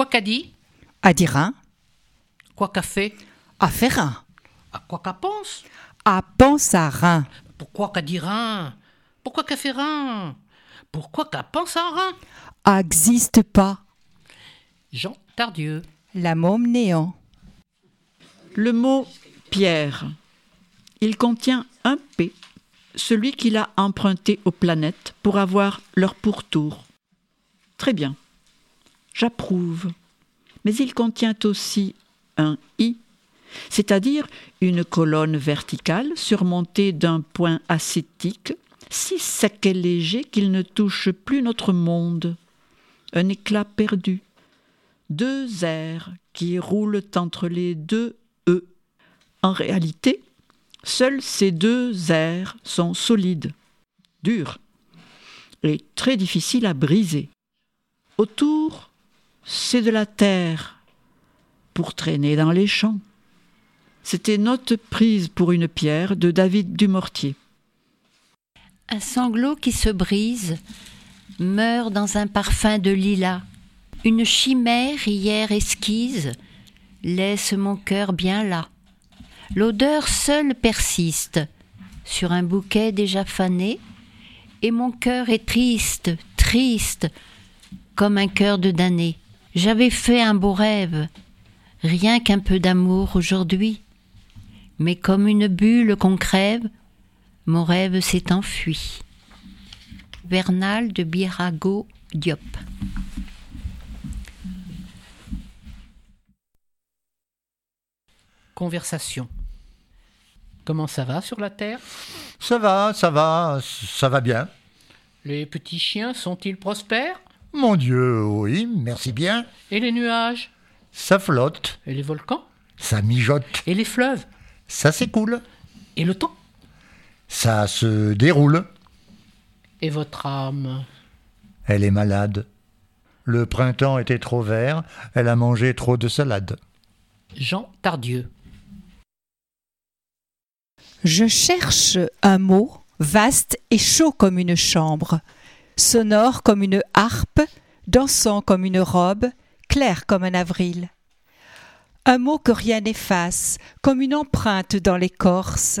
Quacadi A dira. Quoi qu'a fait? A fera. À quoi qu'a pense? À pensarin. Pourquoi qu'a dira Pourquoi qu'a fera pourquoi qu'a pense à rien à existe pas, Jean Tardieu. la môme néant. Le mot pierre. Il contient un P, celui qu'il a emprunté aux planètes pour avoir leur pourtour. Très bien. J'approuve. Mais il contient aussi un I, c'est-à-dire une colonne verticale surmontée d'un point ascétique, si sec et léger qu'il ne touche plus notre monde. Un éclat perdu. Deux airs qui roulent entre les deux E. En réalité, seuls ces deux airs sont solides, durs et très difficiles à briser. Autour, c'est de la terre pour traîner dans les champs. C'était note prise pour une pierre de David Dumortier. Un sanglot qui se brise meurt dans un parfum de lilas. Une chimère hier esquise laisse mon cœur bien là. L'odeur seule persiste sur un bouquet déjà fané, et mon cœur est triste, triste, comme un cœur de damné. J'avais fait un beau rêve, rien qu'un peu d'amour aujourd'hui, mais comme une bulle qu'on crève, mon rêve s'est enfui. Bernal de Birago Diop. Conversation. Comment ça va sur la Terre? Ça va, ça va, ça va bien. Les petits chiens sont-ils prospères? Mon Dieu, oui, merci bien. Et les nuages? Ça flotte, Et les volcans? Ça mijote, Et les fleuves? Ça s'écoule, Et le temps? Ça se déroule. Et votre âme Elle est malade. Le printemps était trop vert, elle a mangé trop de salade. Jean Tardieu. Je cherche un mot vaste et chaud comme une chambre, sonore comme une harpe, dansant comme une robe, clair comme un avril. Un mot que rien n'efface, comme une empreinte dans l'écorce,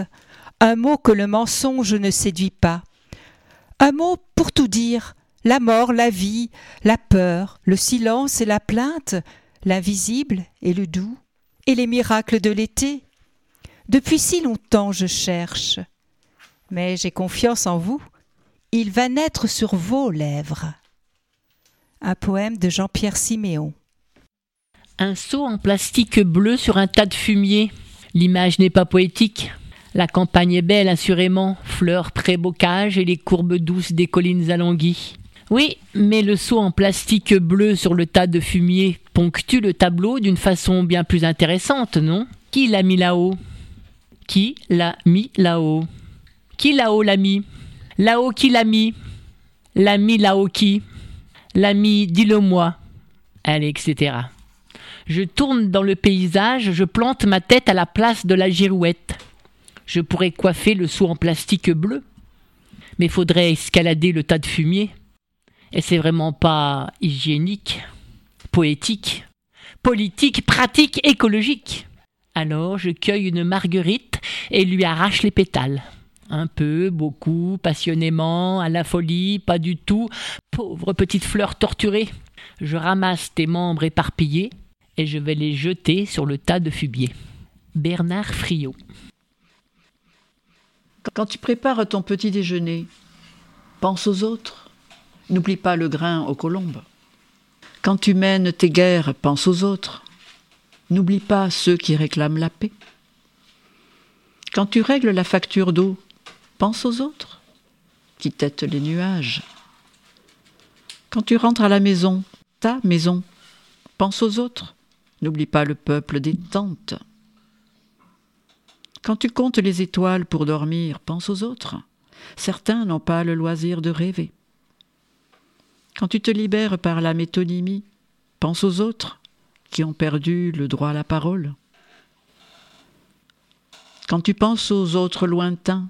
un mot que le mensonge ne séduit pas. Un mot pour tout dire, la mort, la vie, la peur, le silence et la plainte, l'invisible et le doux, et les miracles de l'été. Depuis si longtemps je cherche? Mais j'ai confiance en vous. Il va naître sur vos lèvres. Un poème de Jean-Pierre Siméon. Un seau en plastique bleu sur un tas de fumier. L'image n'est pas poétique. La campagne est belle, assurément, fleurs pré-bocage et les courbes douces des collines alanguies. Oui, mais le seau en plastique bleu sur le tas de fumier ponctue le tableau d'une façon bien plus intéressante, non? Qui l'a mis là-haut? Qui l'a mis là-haut? Qui là-haut l'a mis? Là-haut qui l'a mis? L'a mis là-haut qui? L'a mis, dis-le-moi. Allez, etc. Je tourne dans le paysage, je plante ma tête à la place de la girouette. Je pourrais coiffer le seau en plastique bleu, mais faudrait escalader le tas de fumier. Et c'est vraiment pas hygiénique, poétique, politique, pratique, écologique. Alors je cueille une marguerite et lui arrache les pétales. Un peu, beaucoup, passionnément, à la folie, pas du tout. Pauvre petite fleur torturée. Je ramasse tes membres éparpillés et je vais les jeter sur le tas de fumier. Bernard Friot. Quand tu prépares ton petit déjeuner, pense aux autres. N'oublie pas le grain aux colombes. Quand tu mènes tes guerres, pense aux autres. N'oublie pas ceux qui réclament la paix. Quand tu règles la facture d'eau, pense aux autres qui têtent les nuages. Quand tu rentres à la maison, ta maison, pense aux autres. N'oublie pas le peuple des tentes. Quand tu comptes les étoiles pour dormir, pense aux autres. Certains n'ont pas le loisir de rêver. Quand tu te libères par la métonymie, pense aux autres qui ont perdu le droit à la parole. Quand tu penses aux autres lointains,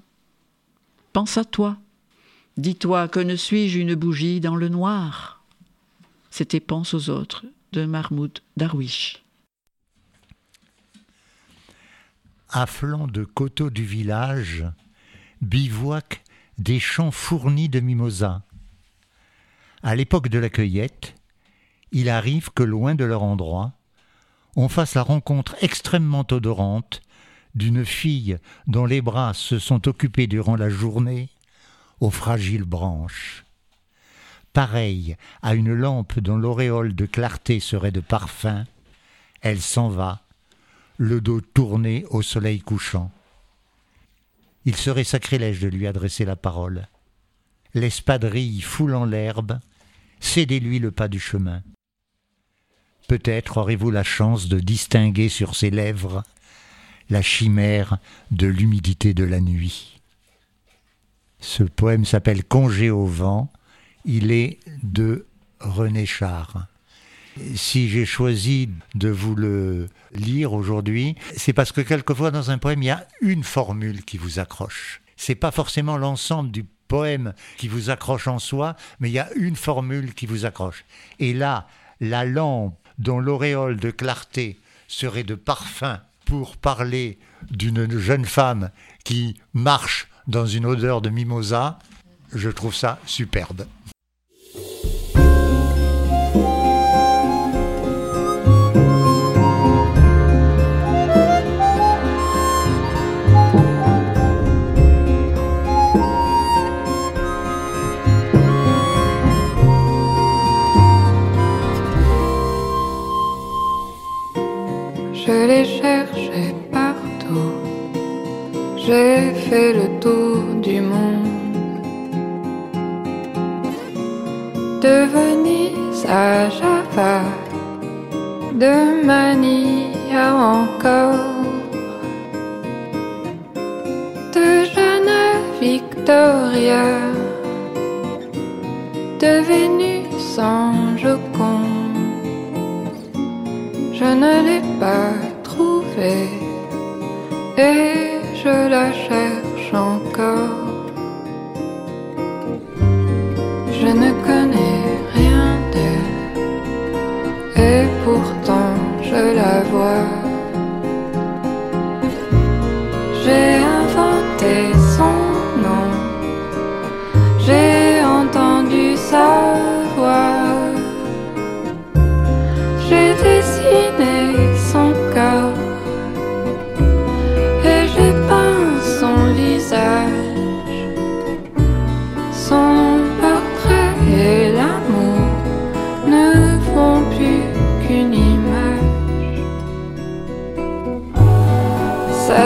pense à toi. Dis-toi que ne suis-je une bougie dans le noir C'était pense aux autres de Mahmoud Darwish. À de coteaux du village, bivouac des champs fournis de mimosas. À l'époque de la cueillette, il arrive que loin de leur endroit, on fasse la rencontre extrêmement odorante d'une fille dont les bras se sont occupés durant la journée aux fragiles branches. Pareille à une lampe dont l'auréole de clarté serait de parfum, elle s'en va, le dos tourné au soleil couchant. Il serait sacrilège de lui adresser la parole. L'espadrille foulant l'herbe, cédez-lui le pas du chemin. Peut-être aurez-vous la chance de distinguer sur ses lèvres la chimère de l'humidité de la nuit. Ce poème s'appelle Congé au vent. Il est de René Char. Si j'ai choisi de vous le lire aujourd'hui, c'est parce que quelquefois dans un poème, il y a une formule qui vous accroche. C'est pas forcément l'ensemble du poème qui vous accroche en soi, mais il y a une formule qui vous accroche. Et là, la lampe dont l'auréole de clarté serait de parfum pour parler d'une jeune femme qui marche dans une odeur de mimosa, je trouve ça superbe. Fait le tour du monde. De Venise à Java, de Manille à encore. De Jeanne Victoria, de Vénus en Joconde. Je ne l'ai pas trouvée et je la cherche encore.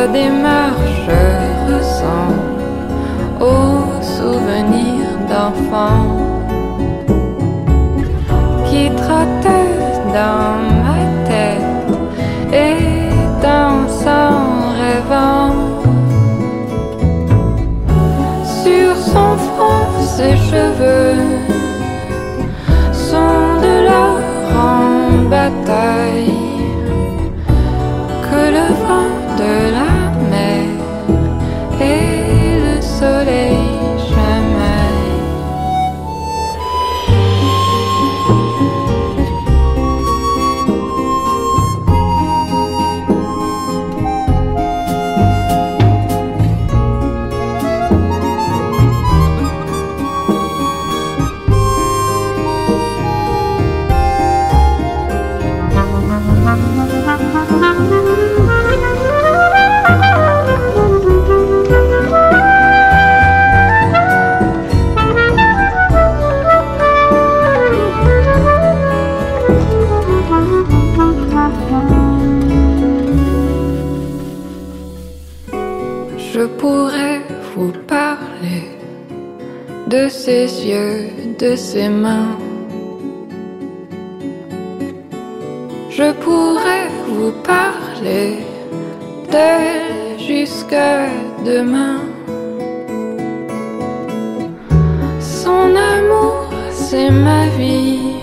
Démarche ressemble aux souvenirs d'enfants qui trottait dans ma tête et dansant en rêvant. Sur son front, ses cheveux sont de l'or en bataille de ses yeux, de ses mains. Je pourrais vous parler d'elle jusqu'à demain. Son amour, c'est ma vie.